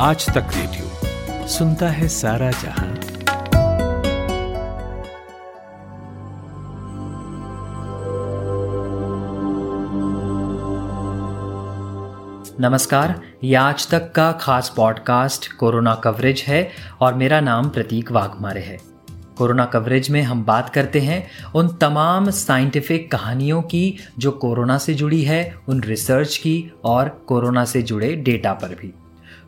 आज तक रेडियो सुनता है सारा जहाँ। नमस्कार, ये आज तक का खास पॉडकास्ट कोरोना कवरेज है और मेरा नाम प्रतीक वाघमारे है। कोरोना कवरेज में हम बात करते हैं उन तमाम साइंटिफिक कहानियों की जो कोरोना से जुड़ी है, उन रिसर्च की और कोरोना से जुड़े डेटा पर भी।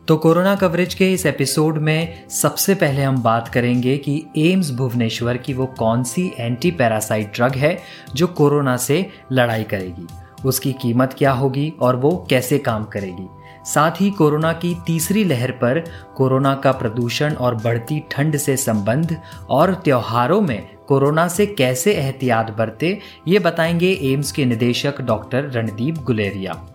तो कोरोना कवरेज के इस एपिसोड में सबसे पहले हम बात करेंगे कि एम्स भुवनेश्वर की वो कौन सी एंटी पैरासाइट ड्रग है जो कोरोना से लड़ाई करेगी। उसकी कीमत क्या होगी और वो कैसे काम करेगी? साथ ही कोरोना की तीसरी लहर पर कोरोना का प्रदूषण और बढ़ती ठंड से संबंध और त्योहारों में कोरोना से कैसे एहतियात बरते, ये बताएँगे एम्स के निदेशक डॉक्टर रणदीप गुलेरिया।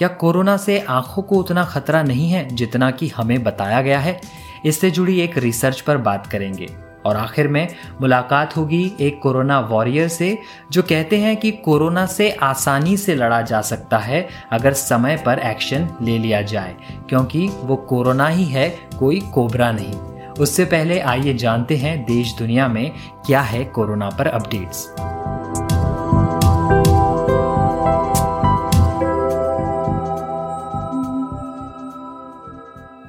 क्या कोरोना से आँखों को उतना खतरा नहीं है जितना कि हमें बताया गया है? इससे जुड़ी एक रिसर्च पर बात करेंगे। और आखिर में मुलाकात होगी एक कोरोना वॉरियर से, जो कहते हैं कि कोरोना से आसानी से लड़ा जा सकता है अगर समय पर एक्शन ले लिया जाए, क्योंकि वो कोरोना ही है, कोई कोबरा नहीं। उससे पहले आइए जानते हैं देश दुनिया में क्या है कोरोना पर अपडेट्स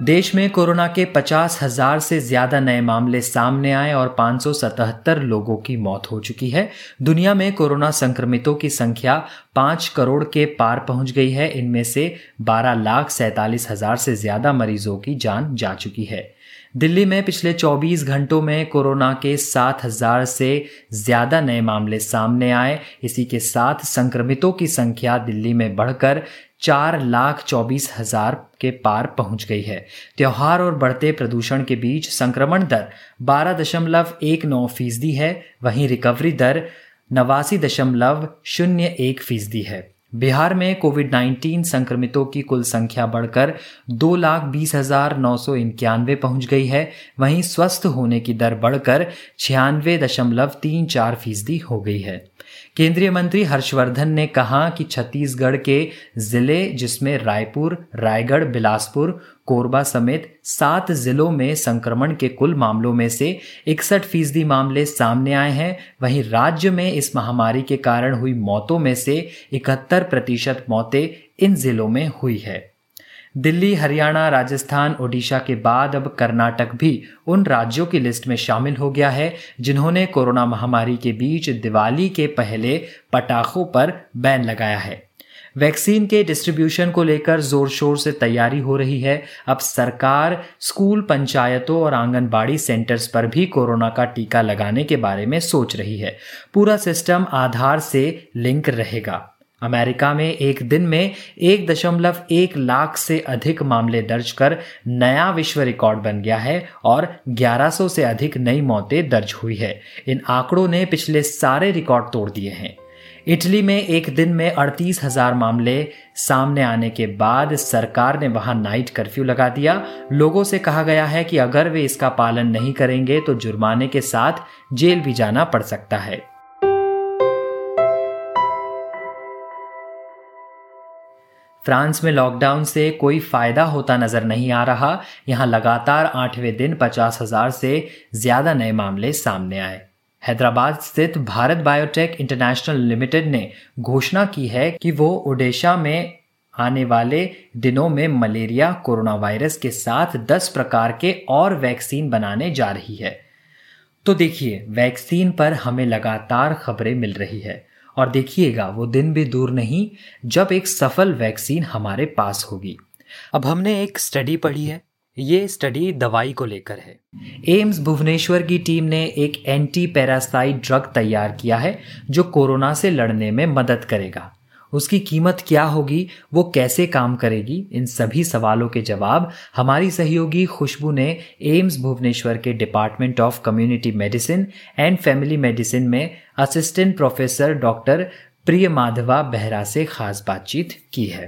देश में कोरोना के पचास हज़ार से ज़्यादा नए मामले सामने आए और 577 लोगों की मौत हो चुकी है। दुनिया में कोरोना संक्रमितों की संख्या पाँच करोड़ के पार पहुँच गई है। इनमें से 12 लाख सैतालीस हज़ार से ज़्यादा मरीजों की जान जा चुकी है। दिल्ली में पिछले 24 घंटों में कोरोना के 7000 से ज़्यादा नए मामले सामने आए। इसी के साथ संक्रमितों की संख्या दिल्ली में बढ़कर चार लाख चौबीस हज़ार के पार पहुँच गई है। त्योहार और बढ़ते प्रदूषण के बीच संक्रमण दर बारह दशमलव एक नौ फ़ीसदी है, वहीं रिकवरी दर नवासी दशमलव शून्य एक फ़ीसदी है। बिहार में कोविड 19 संक्रमितों की कुल संख्या बढ़कर दो लाख बीस हज़ार नौ सौ इक्यानवे पहुँच गई है, वहीं स्वस्थ होने की दर बढ़कर छियानवे दशमलव तीन चार फ़ीसदी हो गई है। केंद्रीय मंत्री हर्षवर्धन ने कहा कि छत्तीसगढ़ के ज़िले जिसमें रायपुर, रायगढ़, बिलासपुर, कोरबा समेत सात जिलों में संक्रमण के कुल मामलों में से इकसठ फ़ीसदी मामले सामने आए हैं। वहीं राज्य में इस महामारी के कारण हुई मौतों में से इकहत्तर प्रतिशत मौतें इन जिलों में हुई है। दिल्ली, हरियाणा, राजस्थान, ओडिशा के बाद अब कर्नाटक भी उन राज्यों की लिस्ट में शामिल हो गया है, जिन्होंने कोरोना महामारी के बीच दिवाली के पहले पटाखों पर बैन लगाया है। वैक्सीन के डिस्ट्रीब्यूशन को लेकर ज़ोर शोर से तैयारी हो रही है। अब सरकार, स्कूल, पंचायतों और आंगनबाड़ी सेंटर्स पर भी कोरोना का टीका लगाने के बारे में सोच रही है। पूरा सिस्टम आधार से लिंक रहेगा। अमेरिका में एक दिन में एक दशमलव एक लाख से अधिक मामले दर्ज कर नया विश्व रिकॉर्ड बन गया है और 1100 से अधिक नई मौतें दर्ज हुई है। इन आंकड़ों ने पिछले सारे रिकॉर्ड तोड़ दिए हैं। इटली में एक दिन में अड़तीस हज़ार मामले सामने आने के बाद सरकार ने वहाँ नाइट कर्फ्यू लगा दिया। लोगों से कहा गया है कि अगर वे इसका पालन नहीं करेंगे तो जुर्माने के साथ जेल भी जाना पड़ सकता है। फ्रांस में लॉकडाउन से कोई फ़ायदा होता नज़र नहीं आ रहा। यहाँ लगातार आठवें दिन पचास हज़ार से ज़्यादा नए मामले सामने आए। हैदराबाद स्थित भारत बायोटेक इंटरनेशनल लिमिटेड ने घोषणा की है कि वो ओडिशा में आने वाले दिनों में मलेरिया, कोरोना वायरस के साथ 10 प्रकार के और वैक्सीन बनाने जा रही है। तो देखिए, वैक्सीन पर हमें लगातार खबरें मिल रही है। और देखिएगा वो दिन भी दूर नहीं जब एक सफल वैक्सीन हमारे पास होगी। अब हमने एक स्टडी पढ़ी है। ये स्टडी दवाई को लेकर है। एम्स भुवनेश्वर की टीम ने एक एंटी पैरासाइट ड्रग तैयार किया है जो कोरोना से लड़ने में मदद करेगा। उसकी कीमत क्या होगी, वो कैसे काम करेगी, इन सभी सवालों के जवाब हमारी सहयोगी खुशबू ने एम्स भुवनेश्वर के department of community medicine and family medicine में assistant professor doctor Priya Madhava Behera से खास बातचीत की है।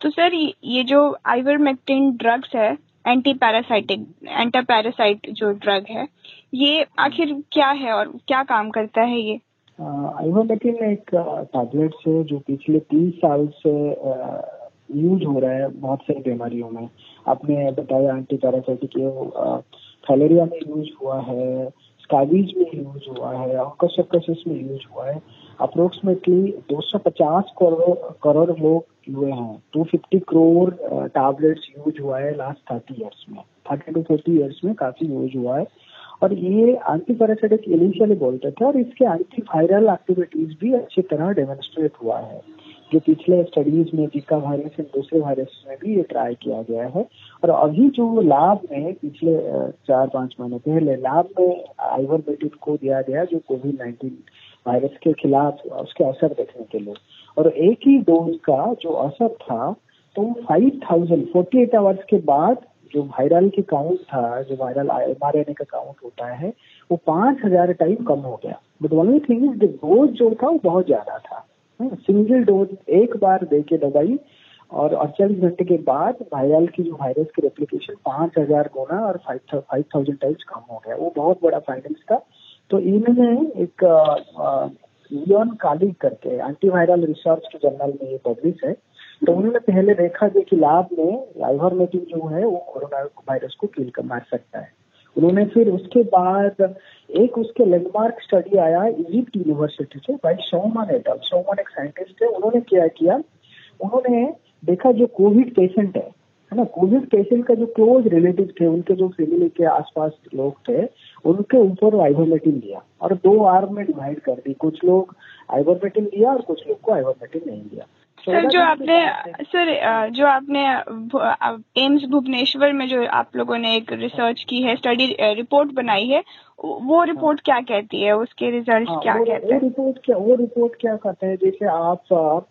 तो सर, ये जो आइवरमेक्टिन ड्रग्स है एंटी पैरासाइटिक एंटी पैरासाइट जो ड्रग है, ये आखिर क्या है और क्या काम करता है ये? आइवरमेक्टिन एक टैबलेट है जो पिछले तीस साल से यूज़ हो रहा है बहुत सारी बीमारियों में। आपने बताया एंटी पैरासाइटिक फैलेरिया में यूज़ हुआ है स्काबीज में यूज़ हुआ है ऑकसोकसिस में यूज़ हुआ है। अप्रोक्सीमेटली 250 करोड़ करोड़ लोग हुए हैं। 250 करोड़ टैबलेट्स यूज़ हुआ है लास्ट 30 इयर्स में। 30 टू 40 इयर्स में काफ़ी यूज़ हुआ है। और ये एंटी पैरासाइटिक इनिशियली बोलते थे और इसके एंटी वायरल एक्टिविटीज़ भी अच्छी तरह डेमोन्स्ट्रेट हुआ है। जो पिछले स्टडीज़ में जीका वायरस एंड दूसरे वायरस में भी ये ट्राई किया गया है। और अभी जो लैब में पिछले चार पाँच महीने पहले लैब में आइवरमेटिन को दिया गया, जो कोविड नाइन्टीन वायरस के खिलाफ उसके असर देखने के लिए। और एक ही डोज का जो असर था तो five thousand forty eight hours के बाद जो वायरल की काउंट था, जो वायरल एम आर का काउंट होता है, वो पाँच हज़ार टाइम कम हो गया। But only thing is dose जो था, वो बहुत ज़्यादा था। सिंगल डोज एक बार दे के दवाई और अड़चालीस घंटे के बाद वायरल की जो वायरस की रेप्लीकेशन पाँच हज़ार गुना और फाइव थाउज़ेंड टाइम्स कम हो गया। वो बहुत बड़ा फाइंडिंग्स था। तो इन्होंने एक लियोन काली करके एंटीवायरल रिसर्च के जर्नल में ये पब्लिश है। तो उन्होंने पहले देखा जो कि लैब में आइवरमेटिन जो है वो कोरोना वायरस को किल कर मार सकता है। उन्होंने फिर उसके बाद एक उसके लैंडमार्क स्टडी आया इजिप्ट यूनिवर्सिटी से भाई सोमन एटल सोमन एक साइंटिस्ट है, उन्होंने क्या किया? उन्होंने देखा जो कोविड पेशेंट है है ना? कोविड पेशेंट का जो क्लोज रिलेटिव थे, उनके जो फैमिली के आसपास लोग थे, उनके ऊपर आइवरमेटिन दिया और दो आर्म में डिवाइड कर दी। कुछ लोग आइवरमेटिन दिया और कुछ लोग को आइवरमेटिन नहीं दिया सर जो आपने सर जो आपने एम्स भुवनेश्वर में जो आप लोगों ने एक रिसर्च की है स्टडी रिपोर्ट बनाई है वो रिपोर्ट हाँ। क्या कहती है? उसके रिज़ल्ट हाँ, क्या कहते हैं? वो रिपोर्ट क्या वो रिपोर्ट क्या कहते हैं? जैसे आप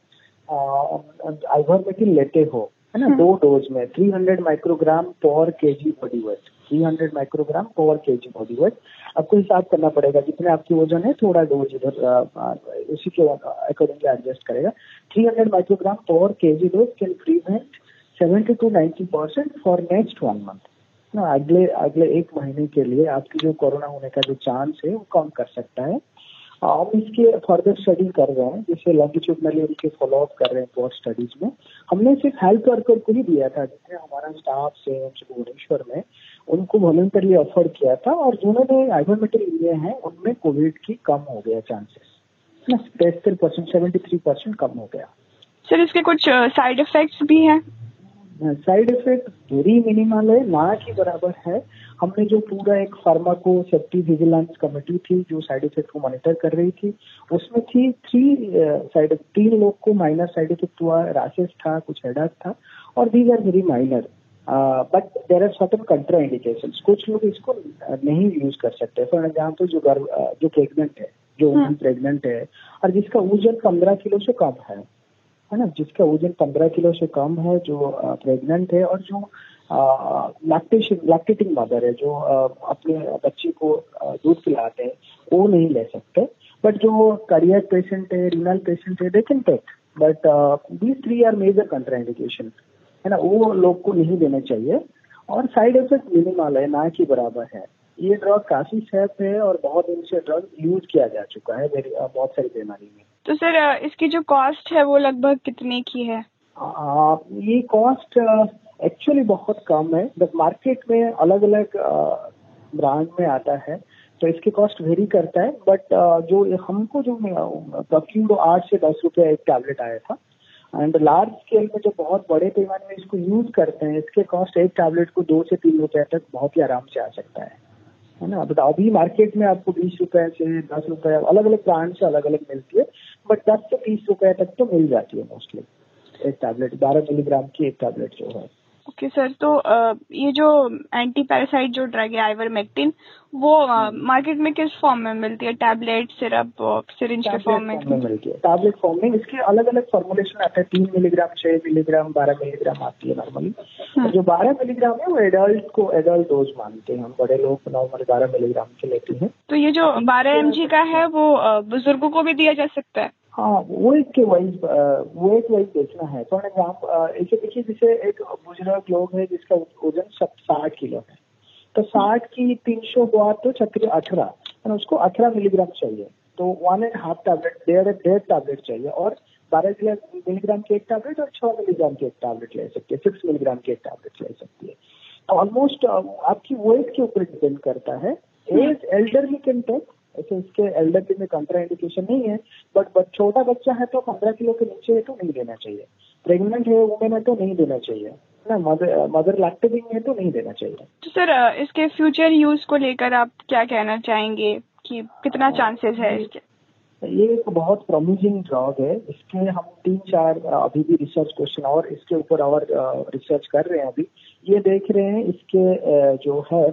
आइवरमेटिन लेते हो है ना हम्म। दो डोज में 300 microgram per kg body weight 300 microgram per kg body weight आपको हिसाब करना पड़ेगा जितने आपकी वज़न है, थोड़ा डोज इधर उसी के अकॉर्डिंगली एडजस्ट करेगा। 300 microgram per kg dose can prevent 70 to 90 percent for next one month ना, अगले अगले एक महीने के लिए आपकी जो कोरोना होने का जो चांस है, वो कम कर सकता है। हम इसके फर्दर स्टडी कर रहे हैं जिससे लॉन्गिट्यूडनली उनके फॉलो अप कर रहे हैं पोस्ट स्टडीज़ में। हमने सिर्फ़ हेल्थ वर्कर को ही दिया था जिसने हमारा स्टाफ से भुवनेश्वर में। उनको वॉलंटरी ऑफ़र किया था और जिन्होंने आइवरमेट्री लिए हैं उनमें कोविड की कम हो गया चांसेस तिहत्तर परसेंट सेवेंटी थ्री परसेंट कम हो गया। सर इसके कुछ साइड इफेक्ट्स भी हैं? साइड इफ़ेक्ट वेरी मिनिमल है ना के बराबर है। हमने जो पूरा एक फार्माको सेफ्टी विजिलेंस कमेटी थी जो साइड इफ़ेक्ट को मॉनिटर कर रही थी उसमें थी थ्री साइड तीन लोग को माइनर साइड इफ़ेक्ट हुआ राशेस था कुछ हेडाक था और these are very minor but there are certain contraindication कुछ लोग इसको नहीं यूज़ कर सकते. फॉर एग्ज़ाम्पल जो गर्भ जो प्रेगनेंट है जो वुमन प्रेगनेंट है और जिसका वज़न पंद्रह किलो से कम है है ना? जिसका वज़न पंद्रह किलो से कम है जो प्रेग्नेंट है और जो लैक्टेशन लैक्टेटिंग मदर है जो अपने बच्चे को दूध पिलाते हैं वो नहीं ले सकते. बट जो करियर पेशेंट है रिनल पेशेंट है they can take but these three are major contraindication है ना वो लोग को नहीं देना चाहिए। और साइड इफ़ेक्ट मिनिमल है ना कि बराबर है। ये ड्रग काफ़ी सेफ़ है और बहुत दिन से ड्रग यूज़ किया जा चुका है मेरी बहुत सारी बीमारी में। तो सर इसकी जो कॉस्ट है वो लगभग कितने की है? आ, ये कॉस्ट एक्चुअली बहुत कम है। बट मार्केट में अलग अलग ब्रांड में आता है तो इसकी कॉस्ट वेरी करता है। बट जो हमको जो प्रोक्यूड आठ से दस रुपये एक टैबलेट आया था एंड लार्ज स्केल में जो बहुत बड़े पैमाने में इसको यूज़ करते हैं, इसके कॉस्ट एक टैबलेट को दो से तीन रुपए तक बहुत ही आराम से आ सकता है। है ना? बट अभी मार्केट में आपको बीस रुपए से दस रुपए अलग अलग ब्रांड से अलग अलग मिलती है बट दस से बीस रुपए तक तो मिल जाती है मोस्टली एक टैबलेट बारह मिलीग्राम की एक टैबलेट जो है। ओके सर तो ये जो एंटी पैरासाइट जो ड्रग है आइवर आइवरमेक्टिन वो मार्केट में किस फॉर्म में मिलती है? टैबलेट सिरप सिरिंज के फॉर्म में? मिलती है। टैबलेट फॉर्म में इसके अलग अलग फॉर्मुलेशन आते हैं। तीन मिलीग्राम छह मिलीग्राम बारह मिलीग्राम आती है नॉर्मली हाँ। जो बारह मिलीग्राम है वो एडल्ट को एडल्ट डोज मानते हैं। हम बड़े लोग नॉर्मल बारह मिलीग्राम के लेते हैं। तो ये जो बारह एम का है वो बुजुर्गो को भी दिया जा सकता है? हाँ वो एक के वाइज वो एक वाइज देखना है। फॉर एग्ज़ाम्पल ऐसे देखिए जैसे एक बुज़ुर्ग लोग है जिसका वज़न सब साठ किलो है। तो साठ की तीन सौ हुआ तो छत्री अठारह उसको अठारह मिलीग्राम चाहिए। तो वन एंड हाफ़ टैबलेट डेढ़ डेढ़ टैबलेट चाहिए और बारह मिलीग्राम की एक टैबलेट और छह मिलीग्राम की एक टैबलेट ले सकती है सिक्स मिलीग्राम की एक टैबलेट ले सकती है। ऑलमोस्ट आपकी वेट के ऊपर डिपेंड करता है। एज एल्डरली कैन टेक ऐसे इसके एल्डरली में कंट्रा इंडिकेशन नहीं है बट बट छोटा बच्चा है तो पंद्रह किलो के नीचे है तो नहीं देना चाहिए। प्रेग्नेंट है वुमेन है तो नहीं देना चाहिए। ना? मदर मदर लैक्टेटिंग है तो नहीं देना चाहिए। तो सर इसके फ्यूचर यूज़ को लेकर आप क्या कहना चाहेंगे कि कितना चांसेस है इसके? ये एक बहुत प्रॉमिसिंग ड्रग है। इसके हम तीन चार अभी भी रिसर्च क्वेश्चन और इसके ऊपर और रिसर्च कर रहे हैं अभी। ये देख रहे हैं इसके जो है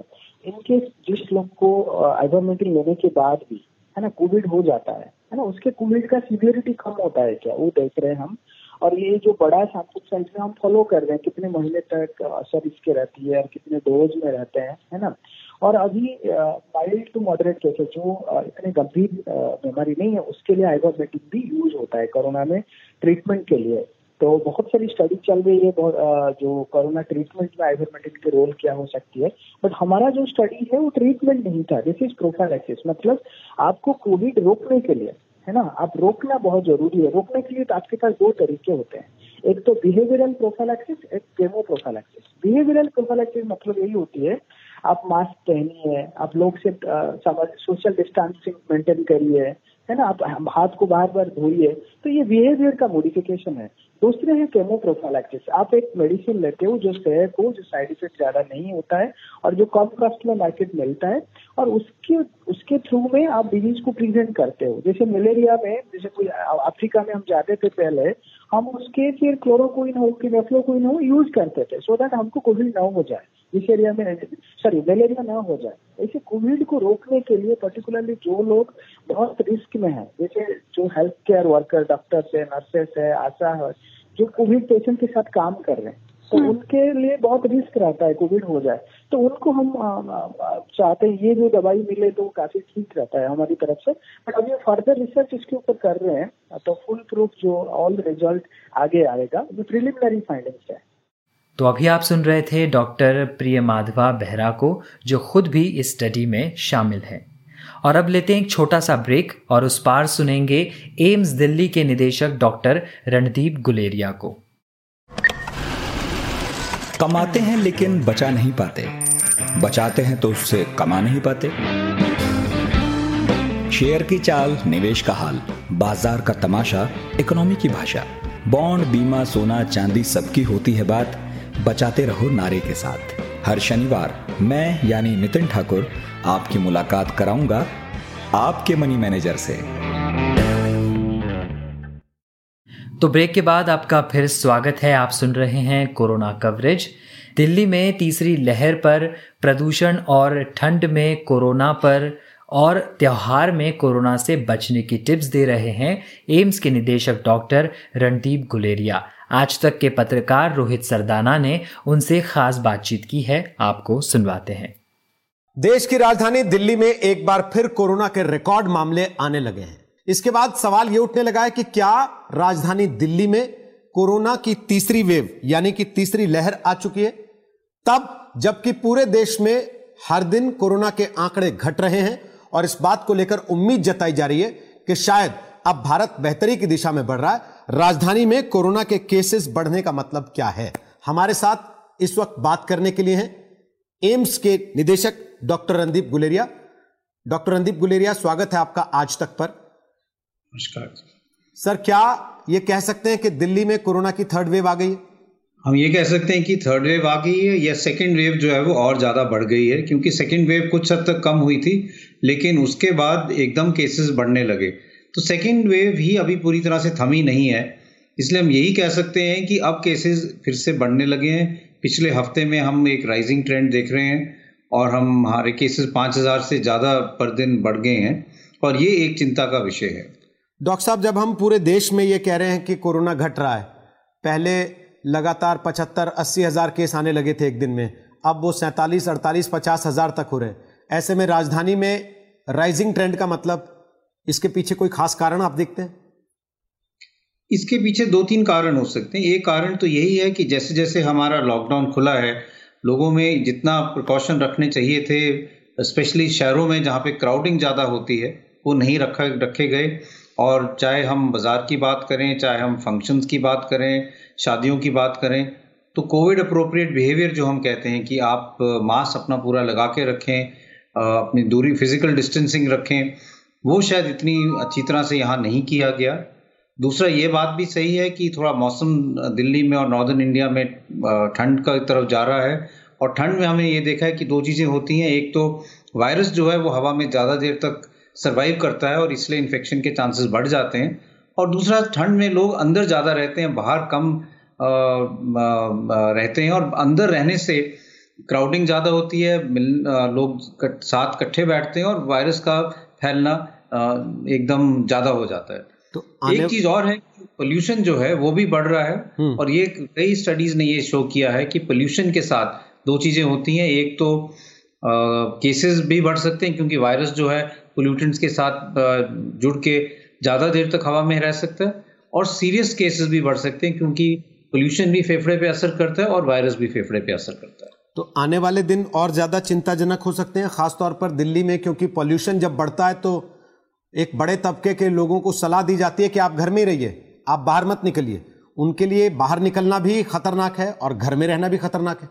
इनके जिस लोग को आइवरमेंटिन लेने के बाद भी, है ना कोविड हो जाता है है ना, उसके कोविड का सीवियरिटी कम होता है क्या? वो देख रहे हैं हम। और ये जो बड़ा सैंपल साइज़ में हम फॉलो कर रहे हैं, कितने महीने तक असर इसके रहती है और कितने डोज में रहते हैं, है ना? और अभी माइल्ड टू मॉडरेट केसेस जो इतने गंभीर बीमारी नहीं है, उसके लिए आइवरमेटिक भी यूज़ होता है कोरोना में ट्रीटमेंट के लिए। तो बहुत सारी स्टडी चल रही है जो कोरोना ट्रीटमेंट में आइवरमेटिन के रोल क्या हो सकती है। बट हमारा जो स्टडी है, वो ट्रीटमेंट नहीं था। दिस इज़ प्रोफाइलैक्सिस मतलब आपको कोविड रोकने के लिए, है ना? आप रोकना बहुत ज़रूरी है। रोकने के लिए तो आपके पास दो तरीके होते हैं। एक तो बिहेवियरल प्रोफाइलैक्सिस एक केमो प्रोफाइलैक्सिस बिहेवियरल प्रोफाइलैक्सिस मतलब यही होती है, आप मास्क पहनिए, आप लोग से सोशल डिस्टेंसिंग मेंटेन करिए है ना? आप हाथ को बार बार धोइए तो ये बिहेवियर का मॉडिफिकेशन है। दूसरे है केमो प्रोफाइलैक्सिस आप एक मेडिसिन लेते हो जो शहर को, जो साइड इफ़ेक्ट ज़्यादा नहीं होता है और जो कम कॉस्ट में मार्केट मिलता है और उसके उसके थ्रू में आप डिज़ीज़ को प्रिवेंट करते हो। जैसे मलेरिया में, जैसे कोई अफ्रीका में हम जाते थे पहले हम उसके फिर क्लोरोक्विन हो कि हो यूज़ करते थे सो दैट हमको कोविड ना हो जाए इस एरिया में सॉरी मलेरिया ना हो जाए। ऐसे कोविड को रोकने के लिए पर्टिकुलरली जो लोग बहुत रिस्क में है, जैसे जो हेल्थ केयर वर्कर डॉक्टर्स है नर्सेस है, आशा है, जो कोविड पेशेंट के साथ काम कर रहे हैं तो हम्म। उनके लिए बहुत रिस्क रहता है कोविड हो जाए। तो उनको हम चाहते हैं ये जो दवाई मिले तो काफ़ी ठीक रहता है हमारी तरफ़ से। बट अभी फर्दर रिसर्च इसके ऊपर कर रहे हैं तो फुल प्रूफ जो ऑल रिज़ल्ट आगे आएगा वो प्रिलिमिनरी फाइंडिंग्स है। तो अभी आप सुन रहे थे डॉक्टर प्रिय माधवा बेहरा को जो खुद भी इस स्टडी में शामिल है। और अब लेते हैं एक छोटा सा ब्रेक और उस पार सुनेंगे एम्स दिल्ली के निदेशक डॉक्टर रणदीप गुलेरिया को। कमाते हैं, लेकिन बचा नहीं पाते। बचाते हैं तो उससे कमा नहीं पाते। शेयर की चाल, निवेश का हाल, बाज़ार का तमाशा, इकोनॉमी की भाषा। बॉन्ड, बीमा, सोना, चांदी सबकी होती है बात। बचाते रहो नारे के साथ। हर शनिवार मैं, यानी नितिन ठाकुर, आपकी मुलाकात कराऊँगा आपके मनी मैनेजर से। तो ब्रेक के बाद आपका फिर स्वागत है। आप सुन रहे हैं कोरोना कवरेज। दिल्ली में तीसरी लहर पर प्रदूषण और ठंड में कोरोना पर और त्यौहार में कोरोना से बचने की टिप्स दे रहे हैं एम्स के निदेशक डॉक्टर रणदीप गुलेरिया। आज तक के पत्रकार रोहित सरदाना ने उनसे खास बातचीत की है। आपको सुनवाते हैं। देश की राजधानी दिल्ली में एक बार फिर कोरोना के रिकॉर्ड मामले आने लगे हैं। इसके बाद सवाल यह उठने लगा है कि क्या राजधानी दिल्ली में कोरोना की तीसरी वेव, यानी कि तीसरी लहर आ चुकी है? तब जबकि पूरे देश में हर दिन कोरोना के आंकड़े घट रहे हैं और इस बात को लेकर उम्मीद जताई जा रही है कि शायद अब भारत बेहतरी की दिशा में बढ़ रहा है। राजधानी में कोरोना के केसेस बढ़ने का मतलब क्या है? हमारे साथ इस वक्त बात करने के लिए हैं एम्स के निदेशक डॉक्टर रणदीप गुलेरिया। डॉक्टर रणदीप गुलेरिया, स्वागत है आपका आज तक पर। नमस्कार। सर क्या ये कह सकते हैं कि दिल्ली में कोरोना की थर्ड वेव आ गई? है हम ये कह सकते हैं कि थर्ड वेव आ गई है या सेकेंड वेव जो है वो और ज़्यादा बढ़ गई है क्योंकि सेकेंड वेव कुछ हद तक कम हुई थी लेकिन उसके बाद एकदम केसेस बढ़ने लगे। तो सेकेंड वेव ही अभी पूरी तरह से थमी नहीं है। इसलिए हम यही कह सकते हैं कि अब केसेस फिर से बढ़ने लगे हैं। पिछले हफ़्ते में हम एक राइजिंग ट्रेंड देख रहे हैं और हम हमारे केसेस पाँच हज़ार से ज़्यादा पर दिन बढ़ गए हैं और ये एक चिंता का विषय है। डॉक्टर साहब, जब हम पूरे देश में ये कह रहे हैं कि कोरोना घट रहा है, पहले लगातार पचहत्तर, अस्सी हज़ार केस आने लगे थे एक दिन में, अब वो सैंतालीस, अड़तालीस, पचास हज़ार तक हो रहे हैं। ऐसे में राजधानी में राइजिंग ट्रेंड का मतलब इसके पीछे कोई खास कारण आप देखते हैं? इसके पीछे दो तीन कारण हो सकते हैं। एक कारण तो यही है कि जैसे जैसे हमारा लॉकडाउन खुला है, लोगों में जितना प्रिकॉशन रखने चाहिए थे स्पेशली शहरों में जहाँ पे क्राउडिंग ज़्यादा होती है, वो नहीं रखा, रखे गए। और चाहे हम बाज़ार की बात करें, चाहे हम फ़ंक्शंस की बात करें, शादियों की बात करें तो कोविड अप्रोप्रिएट बिहेवियर जो हम कहते हैं कि आप मास्क अपना पूरा लगा के रखें अपनी दूरी फ़िज़िकल डिस्टेंसिंग रखें, वो शायद इतनी अच्छी तरह से यहाँ नहीं किया गया। दूसरा ये बात भी सही है कि थोड़ा मौसम दिल्ली में और नॉर्दर्न इंडिया में ठंड का तरफ़ जा रहा है और ठंड में हमने ये देखा है कि दो चीज़ें होती हैं। एक तो वायरस जो है वो हवा में ज़्यादा देर तक सर्वाइव करता है और इसलिए इन्फेक्शन के चांसेस बढ़ जाते हैं। और दूसरा ठंड में लोग अंदर ज़्यादा रहते हैं बाहर कम आ, आ, रहते हैं और अंदर रहने से क्राउडिंग ज़्यादा होती है मिल आ, लोग कट, साथ इकट्ठे बैठते हैं और वायरस का फैलना एकदम ज़्यादा हो जाता है। तो एक चीज़ और है पोल्यूशन जो है वो भी बढ़ रहा है हम्म। और ये कई स्टडीज़ ने ये शो किया है कि पोल्यूशन के साथ दो चीज़ें होती हैं। एक तो केसेस भी बढ़ सकते हैं क्योंकि वायरस जो है पोल्यूटेंट्स के साथ जुड़ के ज़्यादा देर तक हवा में रह सकता है और सीरियस केसेस भी बढ़ सकते हैं क्योंकि पोल्यूशन भी फेफड़े पे असर करता है और वायरस भी फेफड़े पे असर करता है। तो आने वाले दिन और ज़्यादा चिंताजनक हो सकते हैं खासतौर पर दिल्ली में क्योंकि पॉल्यूशन जब बढ़ता है तो एक बड़े तबके के लोगों को सलाह दी जाती है कि आप घर में ही रहिए आप बाहर मत निकलिए। उनके लिए बाहर निकलना भी खतरनाक है और घर में रहना भी खतरनाक है।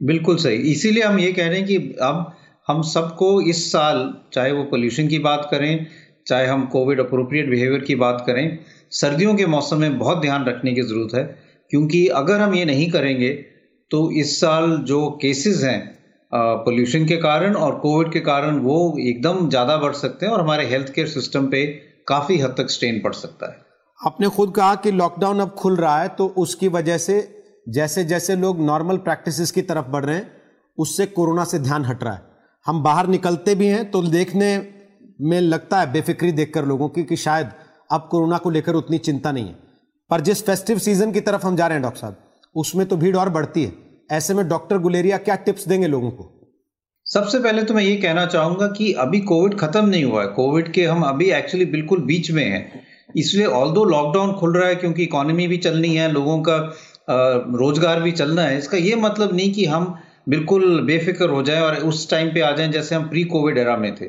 बिल्कुल सही। इसीलिए हम ये कह रहे हैं कि अब हम सबको इस साल, चाहे वो पोल्यूशन की बात करें, चाहे हम कोविड अप्रोप्रिएट बिहेवियर की बात करें, सर्दियों के मौसम में बहुत ध्यान रखने की ज़रूरत है। क्योंकि अगर हम ये नहीं करेंगे तो इस साल जो केसेस हैं पोल्यूशन के कारण और कोविड के कारण वो एकदम ज़्यादा बढ़ सकते हैं और हमारे हेल्थ केयर सिस्टम पे काफ़ी हद तक स्ट्रेन पड़ सकता है। आपने खुद कहा कि लॉकडाउन अब खुल रहा है तो उसकी वजह से जैसे जैसे लोग नॉर्मल प्रैक्टिसेस की तरफ़ बढ़ रहे हैं, उससे कोरोना से ध्यान हट रहा है। हम बाहर निकलते भी हैं तो देखने में लगता है बेफिक्री देखकर लोगों की कि शायद अब कोरोना को लेकर उतनी चिंता नहीं है। पर जिस फेस्टिव सीज़न की तरफ़ हम जा रहे हैं, डॉक्टर साहब, उसमें तो भीड़ और बढ़ती है। ऐसे में डॉक्टर गुलेरिया क्या टिप्स देंगे लोगों को? सबसे पहले तो मैं ये कहना चाहूँगा कि अभी कोविड खत्म नहीं हुआ है। कोविड के हम अभी एक्चुअली बिल्कुल बीच में हैं। इसलिए ऑल दो लॉकडाउन खुल रहा है क्योंकि इकोनॉमी भी चलनी है, लोगों का रोज़गार भी चलना है, इसका ये मतलब नहीं कि हम बिल्कुल बेफिक्र हो जाएँ और उस टाइम पे आ जाएँ जैसे हम प्री कोविड एरा में थे।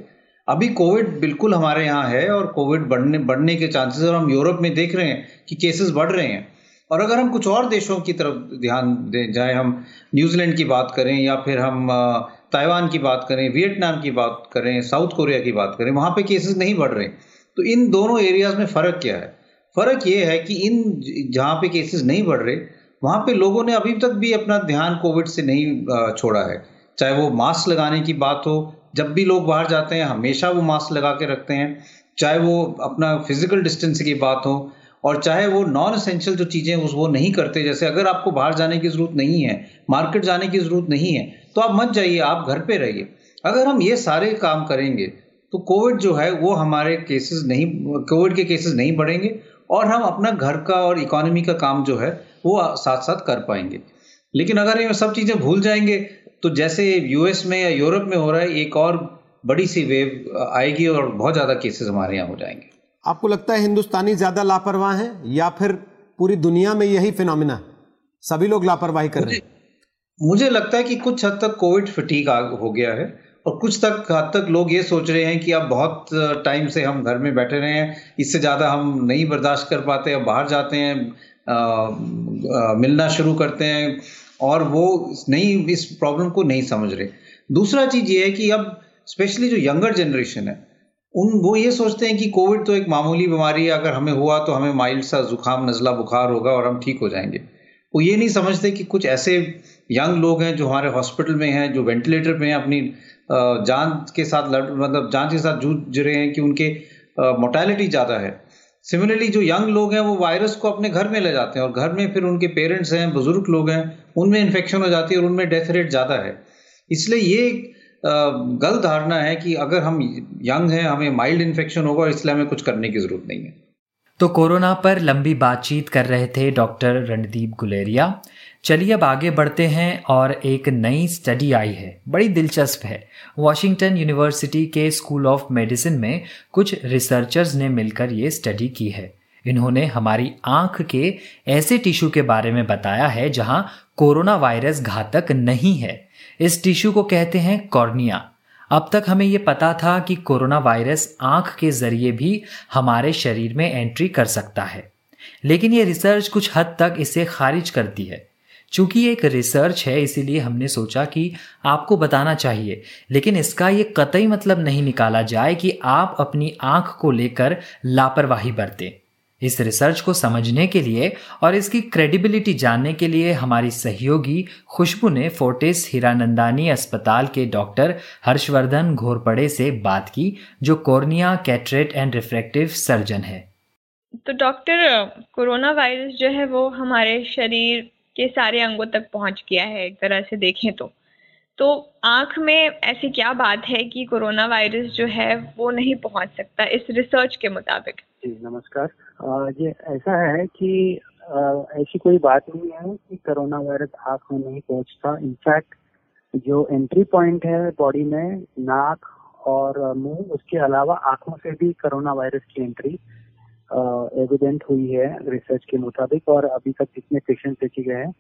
अभी कोविड बिल्कुल हमारे यहाँ है और कोविड बढ़ने बढ़ने के चांसेस और हम यूरोप में देख रहे हैं कि केसेस बढ़ रहे हैं। और अगर हम कुछ और देशों की तरफ़ ध्यान दें चाहे हम न्यूजीलैंड की बात करें या फिर हम ताइवान की बात करें वियतनाम की बात करें साउथ कोरिया की बात करें, वहाँ पे केसेस नहीं बढ़ रहे। तो इन दोनों एरियाज़ में फ़र्क क्या है? फ़र्क ये है कि इन जहाँ पे केसेस नहीं बढ़ रहे वहाँ पे लोगों ने अभी तक भी अपना ध्यान कोविड से नहीं छोड़ा है। चाहे वो मास्क लगाने की बात हो, जब भी लोग बाहर जाते हैं, हमेशा वो मास्क लगा के रखते हैं। चाहे वो अपना फ़िज़िकल डिस्टेंस की बात हो, और चाहे वो नॉन असेंशियल जो चीज़ें उस वो नहीं करते। जैसे अगर आपको बाहर जाने की ज़रूरत नहीं है, मार्केट जाने की ज़रूरत नहीं है तो आप मत जाइए, आप घर पे रहिए। अगर हम ये सारे काम करेंगे तो कोविड जो है, वो हमारे केसेस नहीं, कोविड के केसेस नहीं बढ़ेंगे, और हम अपना घर का और इकोनॉमी का काम जो है वो साथ साथ कर पाएँगे। लेकिन अगर ये सब चीज़ें भूल जाएँगे तो जैसे यूएस में या यूरोप में हो रहा है एक और बड़ी सी वेव आएगी और बहुत ज़्यादा केसेस हमारे यहाँ हो जाएँगे। आपको लगता है हिंदुस्तानी ज़्यादा लापरवाह हैं या फिर पूरी दुनिया में यही फिनोमिना सभी लोग लापरवाही कर रहे हैं। मुझे लगता है कि कुछ हद तक कोविड फटीक हो गया है और कुछ तक हद तक लोग ये सोच रहे हैं कि अब बहुत टाइम से हम घर में बैठे रहे हैं इससे ज़्यादा हम नहीं बर्दाश्त कर पाते अब बाहर जाते हैं मिलना शुरू करते हैं और वो नहीं, इस प्रॉब्लम को नहीं समझ रहे। दूसरा चीज़ ये है कि अब स्पेशली जो यंगर जनरेशन है, उन, वो ये सोचते हैं कि कोविड तो एक मामूली बीमारी है, अगर हमें हुआ तो हमें माइल्ड सा जुकाम नज़ला बुखार होगा और हम ठीक हो जाएँगे। वो ये नहीं समझते कि कुछ ऐसे यंग लोग हैं जो हमारे हॉस्पिटल में हैं, जो वेंटिलेटर पे हैं, अपनी जान के साथ लड़ मतलब जान के साथ जूझ रहे हैं कि उनके मोर्टेलिटी ज़्यादा है। सिमिलरली जो यंग लोग हैं, वो वायरस को अपने घर में ले जाते हैं और घर में फिर उनके पेरेंट्स हैं, बुज़ुर्ग लोग हैं, उनमें इन्फेक्शन हो जाती है और उनमें डेथ रेट ज़्यादा है। इसलिए ये गलत धारणा है कि अगर हम यंग हैं, हमें माइल्ड इन्फेक्शन होगा और इसलिए हमें कुछ करने की ज़रूरत नहीं है। तो कोरोना पर लंबी बातचीत कर रहे थे डॉक्टर रणदीप गुलेरिया। चलिए अब आगे बढ़ते हैं और एक नई स्टडी आई है। बड़ी दिलचस्प है। वॉशिंगटन यूनिवर्सिटी के स्कूल ऑफ़ मेडिसिन में कुछ रिसर्चर्स ने मिलकर ये स्टडी की है। इन्होंने हमारी आँख के ऐसे टिश्यू के बारे में बताया है जहाँ कोरोना वायरस घातक नहीं है। इस टिश्यू को कहते हैं कॉर्निया अब तक हमें ये पता था कि कोरोना वायरस आँख के ज़रिए भी हमारे शरीर में एंट्री कर सकता है। लेकिन ये रिसर्च कुछ हद तक इसे खारिज करती है। चूँकि एक रिसर्च है, इसीलिए हमने सोचा कि आपको बताना चाहिए। लेकिन इसका ये कतई मतलब नहीं निकाला जाए कि आप अपनी आँख को लेकर लापरवाही बरतें। इस रिसर्च को समझने के लिए और इसकी क्रेडिबिलिटी जानने के लिए हमारी सहयोगी खुशबू ने फोर्टिस हीरानंदानी अस्पताल के डॉक्टर हर्षवर्धन घोरपड़े से बात की, जो cornea cataract and refractive surgeon है। तो डॉक्टर, कोरोना वायरस जो है वो हमारे शरीर के सारे अंगों तक पहुँच गया है, एक तरह से देखें तो। तो आँख में ऐसी क्या बात है कि कोरोना वायरस जो है, वो नहीं पहुँच सकता इस रिसर्च के मुताबिक? जी, नमस्कार। ये ऐसा है कि ऐसी कोई बात नहीं है कि कोरोना वायरस आँख में नहीं पहुँचता। इनफैक्ट जो एंट्री पॉइंट है बॉडी में, नाक और मुँह, उसके अलावा आँखों से भी कोरोना वायरस की एंट्री एविडेंट हुई है रिसर्च के मुताबिक और अभी तक जितने पेशेंट देखे गए हैं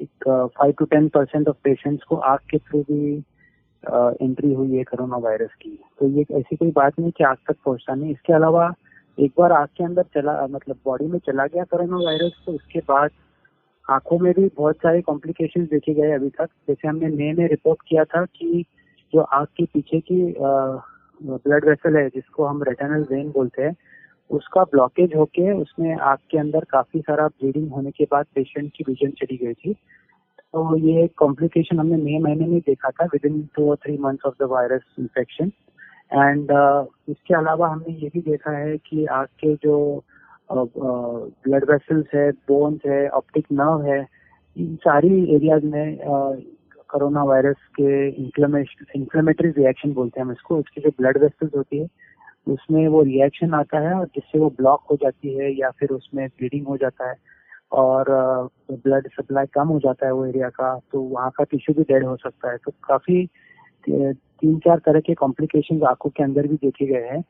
एक five to ten percent of patients को आग के थ्रू भी एंट्री हुई है कोरोना वायरस की। तो ये ऐसी कोई बात नहीं कि आग तक पहुँचता नहीं। इसके अलावा एक बार आग के अंदर चला मतलब बॉडी में चला गया कोरोना वायरस तो उसके बाद आँखों में भी बहुत सारे कॉम्प्लिकेशंस देखे गए अभी तक। जैसे हमने नए नए रिपोर्ट किया था कि जो आग के पीछे की ब्लड वेसल है, जिसको हम रेटेनल वेन बोलते हैं, उसका ब्लॉकेज होके उसमें आग के अंदर काफ़ी सारा ब्लीडिंग होने के बाद पेशेंट की विजन चली गई थी। तो ये कॉम्प्लिकेशन हमने मई महीने में देखा था विद इन टू और three months of the virus infection and इसके अलावा हमने ये भी देखा है कि आग के जो ब्लड वेसल्स है बोन्स है ऑप्टिक नर्व है, इन सारी एरियाज़ में कोरोना वायरस के इंफ्लेमेटरी रिएक्शन बोलते हैं हम इसको, उसकी जो ब्लड वेसल्स होती है, उसमें वो रिएक्शन आता है और जिससे वो ब्लॉक हो जाती है या फिर उसमें ब्लीडिंग हो जाता है और ब्लड सप्लाई कम हो जाता है वो एरिया का तो वहाँ का टिश्यू भी डेड हो सकता है। तो काफ़ी तीन चार तरह के कॉम्प्लिकेशन आँखों के अंदर भी देखे गए हैं।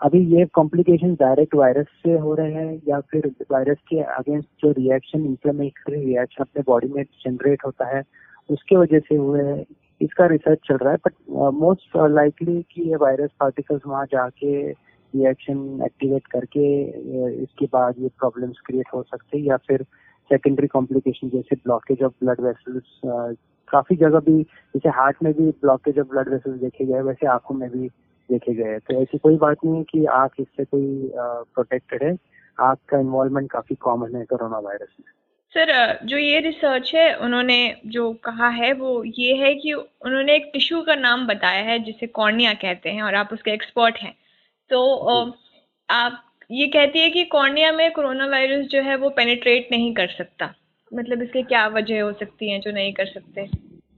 अभी ये कॉम्प्लिकेशन डायरेक्ट वायरस से हो रहे हैं या फिर वायरस के अगेंस्ट जो रिएक्शन इंफ्लेमेटरी रिएक्शन अपने बॉडी में जनरेट होता है उसके वजह से हुए हैं। इसका रिसर्च चल रहा है बट मोस्ट लाइकली कि ये वायरस पार्टिकल्स वहाँ जाके रिएक्शन एक्टिवेट करके इसके बाद ये प्रॉब्लम्स क्रिएट हो सकते हैं या फिर सेकेंडरी कॉम्प्लिकेशन जैसे ब्लॉकेज ऑफ़ ब्लड वेसल्स काफ़ी जगह भी जैसे हार्ट में भी ब्लॉकेज ऑफ़ ब्लड वेसल्स देखे गए वैसे आँखों में भी देखे गए तो ऐसी कोई बात नहीं है कि आँख इससे कोई प्रोटेक्टेड uh, है। आँख का इन्वॉल्वमेंट काफ़ी कॉमन है कोरोना वायरस में। सर जो ये रिसर्च है उन्होंने जो कहा है वो ये है कि उन्होंने एक टिश्यू का नाम बताया है जिसे कॉर्निया कहते हैं और आप उसके एक्सपर्ट हैं। तो आप ये कहती है कि कॉर्निया में कोरोना वायरस जो है वो पेनिट्रेट नहीं कर सकता। मतलब इसके क्या वजह हो सकती है जो नहीं कर सकते?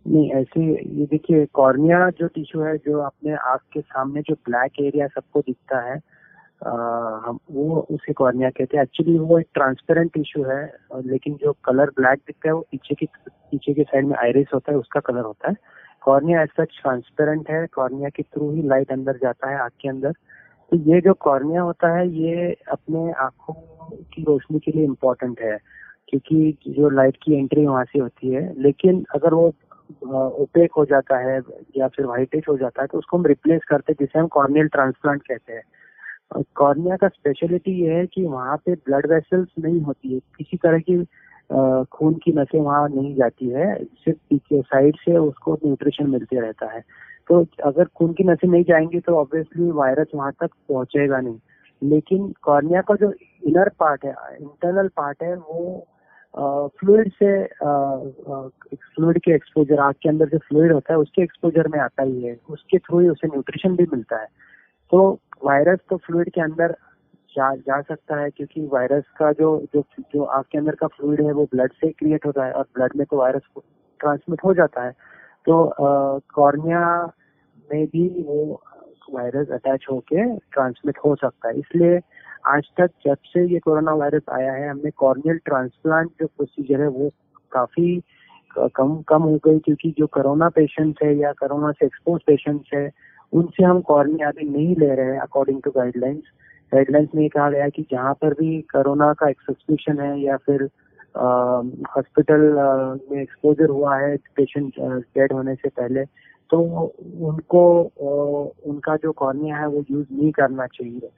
नहीं ऐसे ये देखिए कॉर्निया जो टिश्यू है जो अपने आँख के सामने जो ब्लैक एरिया सबको दिखता है हम वो उसे कॉर्निया कहते हैं। एक्चुअली वो एक ट्रांसपेरेंट इशू है लेकिन जो कलर ब्लैक दिखता है, वो पीछे की, पीछे के साइड में आयरिस होता है, उसका कलर होता है। कॉर्निया एज सच ट्रांसपेरेंट है कॉर्निया के थ्रू ही लाइट अंदर जाता है, आँख के अंदर। तो ये जो कॉर्निया होता है, ये अपने आँखों की रोशनी के लिए इम्पोर्टेंट है, क्योंकि जो लाइट की एंट्री वहाँ से होती है। लेकिन अगर वो ओपेक हो जाता है, या फिर व्हाइटिश हो जाता है तो उसको हम रिप्लेस करते हैं, जिसे हम कॉर्नियल ट्रांसप्लांट कहते हैं। कॉर्निया का स्पेशलिटी ये है कि वहाँ पे ब्लड वेसल्स नहीं होती है। किसी तरह की खून की नसें वहाँ नहीं जाती है। सिर्फ़ साइड से उसको न्यूट्रिशन मिलते रहता है। तो अगर खून की नसें नहीं जाएँगी तो ऑब्वियसली वायरस वहाँ तक पहुंचेगा नहीं। लेकिन कॉर्निया का जो इनर पार्ट है इंटरनल पार्ट है, वो फ्लूड से फ्लूड के एक्सपोजर आग के अंदर जो फ्लूड होता है, उसके एक्सपोजर में आता ही है। उसके थ्रू ही उसे न्यूट्रिशन भी मिलता है। तो वायरस तो फ्लूड के अंदर जा जा सकता है, क्योंकि वायरस का जो जो जो आग के अंदर का फ्लूड है, वो ब्लड से क्रिएट होता है, और ब्लड में तो वायरस ट्रांसमिट हो जाता है। तो कॉर्निया में भी वो वायरस अटैच होके ट्रांसमिट हो सकता है। इसलिए आज तक जब से ये कोरोना वायरस आया है, हमने कॉर्नियल ट्रांसप्लांट जो प्रोसीजर है, वो काफ़ी कम कम हो गई, क्योंकि जो कोरोना पेशेंट्स है या कोरोना से एक्सपोज पेशेंट्स है उनसे हम कॉर्निया अभी नहीं ले रहे हैं अकॉर्डिंग टू गाइडलाइंस गाइडलाइंस में कहा गया है कि जहाँ पर भी कोरोना का एक सस्पिशन है या फिर हॉस्पिटल में एक्सपोजर हुआ है पेशेंट डेड होने से पहले तो उनको उनका जो कॉर्निया है वो यूज़ नहीं करना चाहिए।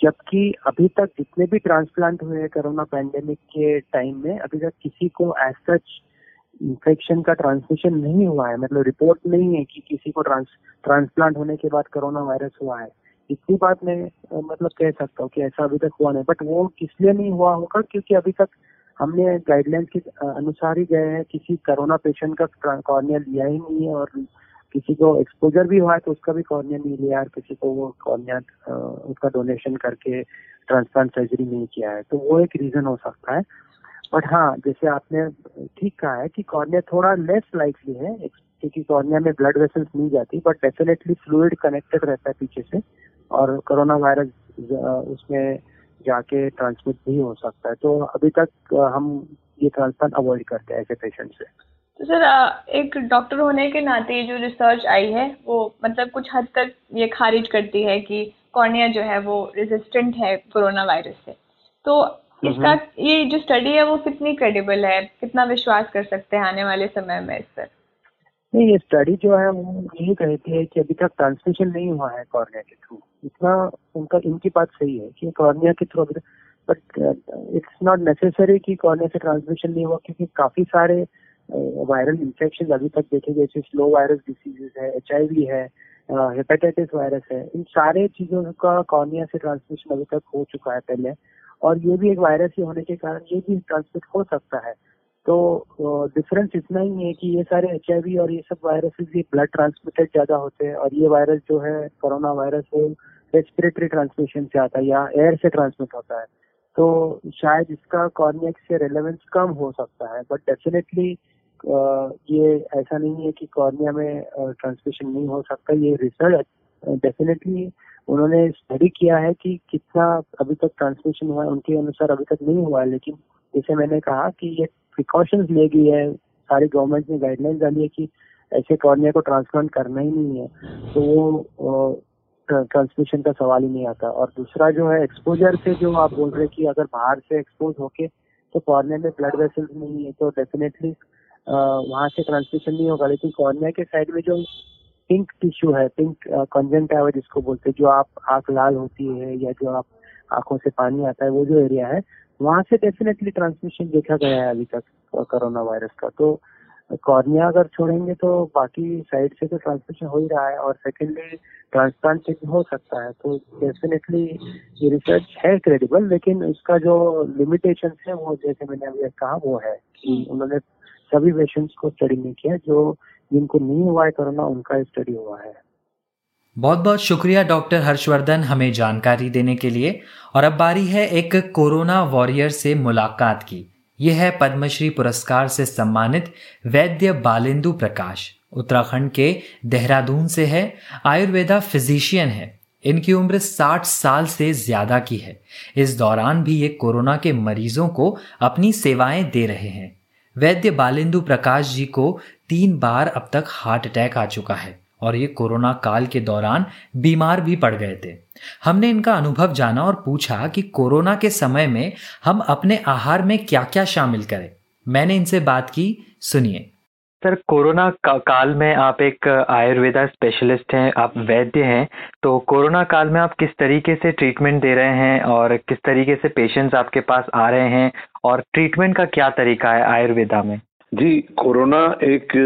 जबकि अभी तक जितने भी ट्रांसप्लांट हुए हैं कोरोना पैंडेमिक के टाइम में, अभी तक किसी को एज सच इन्फेक्शन का ट्रांसमिशन नहीं हुआ है मतलब रिपोर्ट नहीं है कि किसी को ट्रांस ट्रांसप्लांट होने के बाद कोरोना वायरस हुआ है। इतनी बात मैं मतलब कह सकता हूँ कि ऐसा अभी तक हुआ नहीं बट वो किस लिए नहीं हुआ होगा? क्योंकि अभी तक हमने गाइडलाइंस के अनुसार ही गए हैं, किसी कोरोना पेशेंट का कॉर्निया लिया ही नहीं है और किसी को एक्सपोजर भी हुआ है तो उसका भी कॉर्निया नहीं लिया और किसी को वो कॉर्निया उसका डोनेशन करके ट्रांसप्लांट सर्जरी नहीं किया है। तो वो एक रीजन हो सकता है। बट हाँ जैसे आपने, ठीक कहा है कि कॉर्निया थोड़ा लेस लाइकली है, क्योंकि कॉर्निया में ब्लड वेसल्स नहीं जाती बट डेफिनेटली फ्लूड कनेक्टेड रहता है पीछे से, और कोरोना वायरस उसमें जाके ट्रांसमिट भी हो सकता है। तो अभी तक हम ये ट्रांसप्लांट अवॉइड करते हैं ऐसे पेशेंट से। तो सर एक डॉक्टर होने के नाते जो रिसर्च आई है, वो मतलब कुछ हद तक ये खारिज करती है कि कॉर्निया जो है वो रेजिस्टेंट है कोरोना वायरस से। तो इसका ये जो स्टडी है वो कितनी क्रेडिबल है? कितना विश्वास कर सकते हैं आने वाले समय में इस पर? नहीं ये स्टडी जो है वो यही कहती है कि अभी तक ट्रांसमिशन नहीं हुआ है कॉर्निया के थ्रू इतना उनका इनकी बात सही है कि कॉर्निया के थ्रू अभी बट इट्स नॉट नेसेसरी कि कॉर्निया से ट्रांसमिशन नहीं हुआ क्योंकि काफ़ी सारे वायरल इन्फेक्शन अभी तक देखे गए जैसे स्लो वायरस डिसीजेज है एच है हेपेटाइटिस वायरस है इन सारे चीज़ों का कॉर्निया से ट्रांसमिशन अभी तक हो चुका है पहले। और ये भी एक वायरस ही होने के कारण ये भी ट्रांसमिट हो सकता है। तो डिफरेंस इतना ही है कि ये सारे एचआईवी और ये सब वायरसेस ये ब्लड ट्रांसमिटेड ज़्यादा होते हैं और ये वायरस जो है कोरोना वायरस वो रेस्पिरेटरी ट्रांसमिशन से आता है या एयर से ट्रांसमिट होता है। तो शायद इसका कॉर्निया से रेलेवेंस कम हो सकता है बट डेफिनेटली ये ऐसा नहीं है कि कॉर्निया में ट्रांसमिशन नहीं हो सकता, ये रिसर्च डेफिनेटली उन्होंने स्टडी किया है कि कितना अभी तक ट्रांसमिशन हुआ है, उनके अनुसार अभी तक नहीं हुआ है, लेकिन जैसे मैंने कहा कि ये प्रिकॉशंस ले गई है, सारी गवर्नमेंट ने गाइडलाइन डाली है कि ऐसे कॉर्निया को ट्रांसप्लांट करना ही नहीं है तो वो ट्रांसमिशन का सवाल ही नहीं आता। और दूसरा जो है एक्सपोजर से जो आप बोल रहे कि अगर बाहर से एक्सपोज होके तो कॉर्निया में ब्लड वेसल्स नहीं है तो डेफिनेटली वहाँ से ट्रांसमिशन नहीं होगा, लेकिन कॉर्निया के साइड में जो पिंक टिश्यू है पिंक कंजेंटाइवा जिसको बोलते हैं, जो आप आँख लाल होती है या जो आप आँखों से पानी आता है, वो जो एरिया है, वहाँ से डेफिनेटली ट्रांसमिशन देखा गया है अभी तक कोरोना वायरस का। तो कॉर्निया अगर छोड़ेंगे तो बाकी साइड से तो ट्रांसमिशन हो ही रहा है और सेकेंडली ट्रांसप्लांट से हो सकता है। तो डेफिनेटली ये रिसर्च है क्रेडिबल लेकिन उसका जो लिमिटेशन है, वो जैसे मैंने अभी कहा, वो है कि उन्होंने सभी पेशेंट्स को स्टडी नहीं किया, जो जिनको नहीं हुआ है कोरोना, उनका स्टडी हुआ है। बहुत बहुत शुक्रिया, डॉक्टर हर्षवर्धन, हमें जानकारी देने के लिए। और अब बारी है एक कोरोना वॉरियर से मुलाकात की। यह है पद्मश्री पुरस्कार से सम्मानित वैद्य बालेंदु प्रकाश। उत्तराखंड के देहरादून से है, आयुर्वेदा फिजिशियन है। इनकी उम्र 60 साल से ज़्यादा की है। इस दौरान भी ये कोरोना के मरीजों को अपनी सेवाएँ दे रहे हैं। वैद्य बालेंदु प्रकाश जी को तीन बार अब तक हार्ट अटैक आ चुका है और ये कोरोना काल के दौरान बीमार भी पड़ गए थे। हमने इनका अनुभव जाना और पूछा कि कोरोना के समय में हम अपने आहार में क्या क्या शामिल करें। मैंने इनसे बात की, सुनिए। सर कोरोना का, काल में आप एक आयुर्वेदा स्पेशलिस्ट हैं आप वैद्य हैं तो कोरोना काल में आप किस तरीके से ट्रीटमेंट दे रहे हैं और किस तरीके से पेशेंट्स आपके पास आ रहे हैं और ट्रीटमेंट का क्या तरीका है आयुर्वेदा में? जी कोरोना एक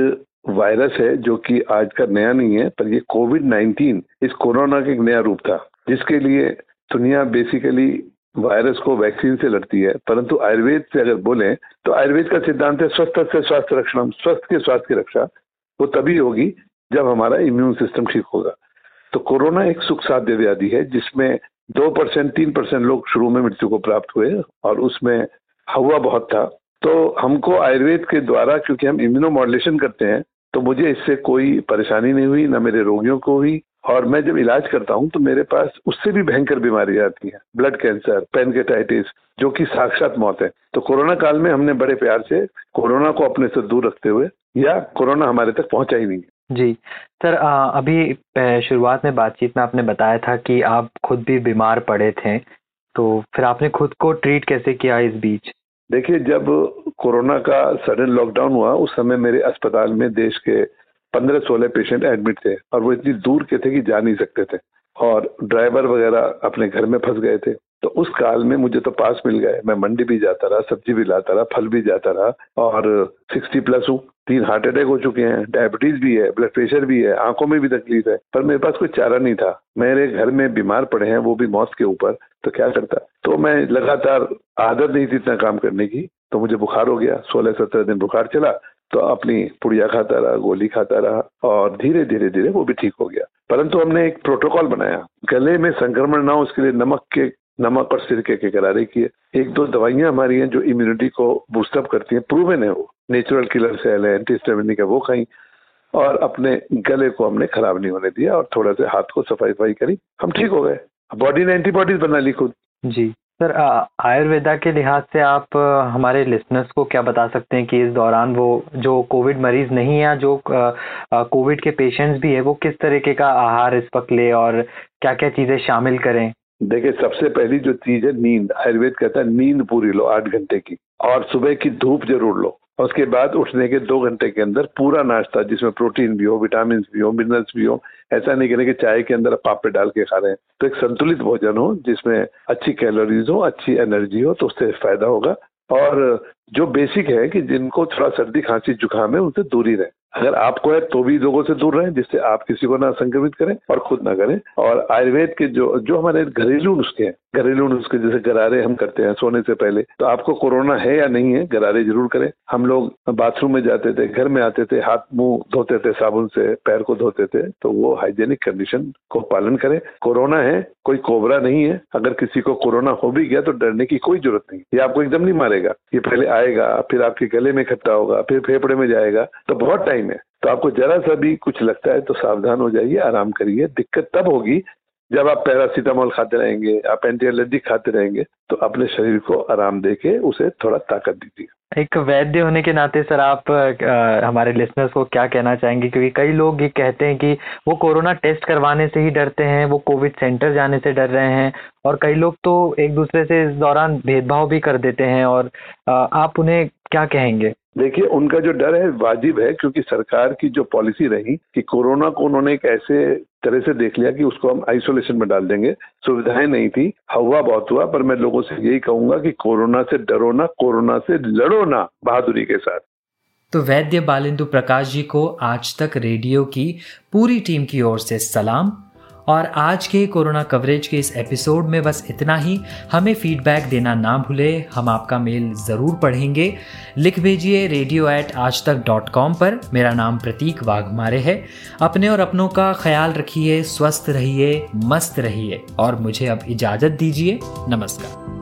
वायरस है जो कि आज का नया नहीं है पर ये कोविड नाइन्टीन इस कोरोना का एक नया रूप था जिसके लिए दुनिया बेसिकली वायरस को वैक्सीन से लड़ती है, परंतु आयुर्वेद से अगर बोले तो आयुर्वेद का सिद्धांत है, स्वस्थ से स्वास्थ्य रक्षण स्वस्थ के स्वास्थ्य की रक्षा, वो तभी होगी जब हमारा इम्यून सिस्टम ठीक होगा। तो कोरोना एक सुख साध्य व्याधि है, जिसमें दो परसेंट, तीन परसेंट लोग शुरू में मृत्यु को प्राप्त हुए और उसमें हवा बहुत था। तो हमको आयुर्वेद के द्वारा, क्योंकि हम इम्यूनो मॉडुलेशन करते हैं तो मुझे इससे कोई परेशानी नहीं हुई, न मेरे रोगियों को हुई और मैं जब इलाज करता हूँ तो मेरे पास उससे भी भयंकर बीमारी आती है ब्लड कैंसर पेनकेटाइटिस जो कि साक्षात मौत है। तो कोरोना काल में हमने बड़े प्यार से कोरोना को अपने से दूर रखते हुए या कोरोना हमारे तक पहुँचा ही नहीं। जी। सर आ, अभी शुरुआत में बातचीत में आपने बताया था कि आप खुद भी बीमार पड़े थे तो फिर आपने खुद को ट्रीट कैसे किया इस बीच? देखिए जब कोरोना का सडन लॉकडाउन हुआ उस समय मेरे अस्पताल में देश के पंद्रह सोलह पेशेंट एडमिट थे और वो इतनी दूर के थे कि जा नहीं सकते थे। और ड्राइवर वगैरह अपने घर में फंस गए थे। तो उस काल में मुझे तो पास मिल गए। मैं मंडी भी जाता रहा, सब्ज़ी भी लाता रहा, फल भी जाता रहा और सिक्सटी प्लस हूँ। तीन हार्ट अटैक हो चुके हैं डायबिटीज़ भी है ब्लड प्रेशर भी है, आँखों में भी तकलीफ़ है, पर मेरे पास कोई चारा नहीं था। मेरे घर में बीमार पड़े हैं, वो भी मौत के ऊपर तो क्या करता? तो मैं लगातार आदत नहीं थी इतना काम करने की तो मुझे बुखार हो गया। सोलह सत्रह दिन बुखार चला तो अपनी पुड़िया खाता रहा, गोली खाता रहा और धीरे धीरे धीरे वो भी ठीक हो गया। परंतु हमने एक प्रोटोकॉल बनाया। गले में संक्रमण ना हो उसके लिए नमक के, नमक और सिरके के करारे किए। एक दो दवाइयाँ हमारी हैं जो इम्यूनिटी को बूस्टअप करती हैं। प्रूवन है वो। नेचुरल किलर सेल है एंटीस्टेमिनिक है, वो खाई। और अपने गले को हमने खराब नहीं होने दिया और थोड़ा से हाथ को सफ़ाई सफ़ाई करी। हम ठीक हो गए। बॉडी ने एंटीबॉडीज बना ली खुद। जी। सर आयुर्वेदा के लिहाज से आप हमारे लिसनर्स को क्या बता सकते हैं कि इस दौरान वो, जो कोविड मरीज़ नहीं है जो कोविड के पेशेंट्स भी है, वो किस तरीके का आहार इस वक्त ले और क्या क्या चीज़ें शामिल करें? देखिए, सबसे पहली जो चीज़ है, नींद। आयुर्वेद कहता है, नींद पूरी लो, आठ घंटे की। और सुबह की धूप ज़रूर लो। उसके बाद उठने के दो घंटे के अंदर पूरा नाश्ता, जिसमें प्रोटीन भी हो विटामिन भी हो, मिनरल्स भी हो ऐसा नहीं करें कि चाय के अंदर पापड़ डाल के खा रहे हैं। तो एक संतुलित भोजन हो, जिसमें अच्छी कैलोरीज हो, अच्छी एनर्जी हो तो उससे फ़ायदा होगा। और जो बेसिक है कि जिनको थोड़ा सर्दी खांसी जुकाम है, उनसे दूरी रहे। अगर आपको है तो भी लोगों से दूर रहें, जिससे आप किसी को ना संक्रमित करें और खुद ना करें। और आयुर्वेद के जो जो हमारे घरेलू नुस्खे हैं, घरेलू नुस्खे जैसे गरारे हम करते हैं सोने से पहले तो आपको कोरोना है या नहीं है, गरारे ज़रूर करें। हम लोग बाथरूम में जाते थे, घर में आते थे, हाथ मुँह धोते थे, साबुन से पैर को धोते थे तो वो हाइजेनिक कंडीशन को पालन करें। कोरोना है, कोई कोबरा नहीं है। अगर किसी को कोरोना हो भी गया तो डरने की कोई ज़रूरत नहीं। ये आपको एकदम नहीं मारेगा। ये पहले आएगा, फिर आपके गले में इकट्ठा होगा, फिर फेफड़े में जाएगा तो बहुत टाइम है। तो आपको जरा सा भी कुछ लगता है तो सावधान हो जाइए आराम करिए। दिक्कत तब होगी जब आप पैरासीटामोल खाते रहेंगे आप एंटी एलर्जिक खाते रहेंगे तो अपने शरीर को आराम दे के उसे थोड़ा ताकत दीजिए। एक वैद्य होने के नाते सर आप आ, हमारे लिसनर्स को क्या कहना चाहेंगे? क्योंकि कई लोग ये कहते हैं कि वो कोरोना टेस्ट करवाने से ही डरते हैं वो कोविड सेंटर जाने से डर रहे हैं और कई लोग तो एक दूसरे से इस दौरान भेदभाव भी कर देते हैं और आ, आप उन्हें क्या कहेंगे? देखिए, उनका जो डर है, वाजिब है, क्योंकि सरकार की जो पॉलिसी रही कि कोरोना को उन्होंने एक ऐसे तरह से देख लिया कि उसको हम आइसोलेशन में डाल देंगे। सुविधाएँ नहीं थी, हवा बहुत हुआ, पर मैं लोगों से यही कहूँगा कि कोरोना से डरो ना, कोरोना से लड़ो ना, बहादुरी के साथ। तो वैद्य बालिंदु प्रकाश जी को आज तक रेडियो की पूरी टीम की ओर से सलाम। और आज के कोरोना कवरेज के इस एपिसोड में बस इतना ही। हमें फीडबैक देना ना भूले, हम आपका मेल ज़रूर पढ़ेंगे। लिख भेजिए रेडियो एट आज तक डॉट कॉम पर। मेरा नाम प्रतीक वाघमारे है। अपने और अपनों का ख्याल रखिए, स्वस्थ रहिए, मस्त रहिए और मुझे अब इजाज़त दीजिए। नमस्कार।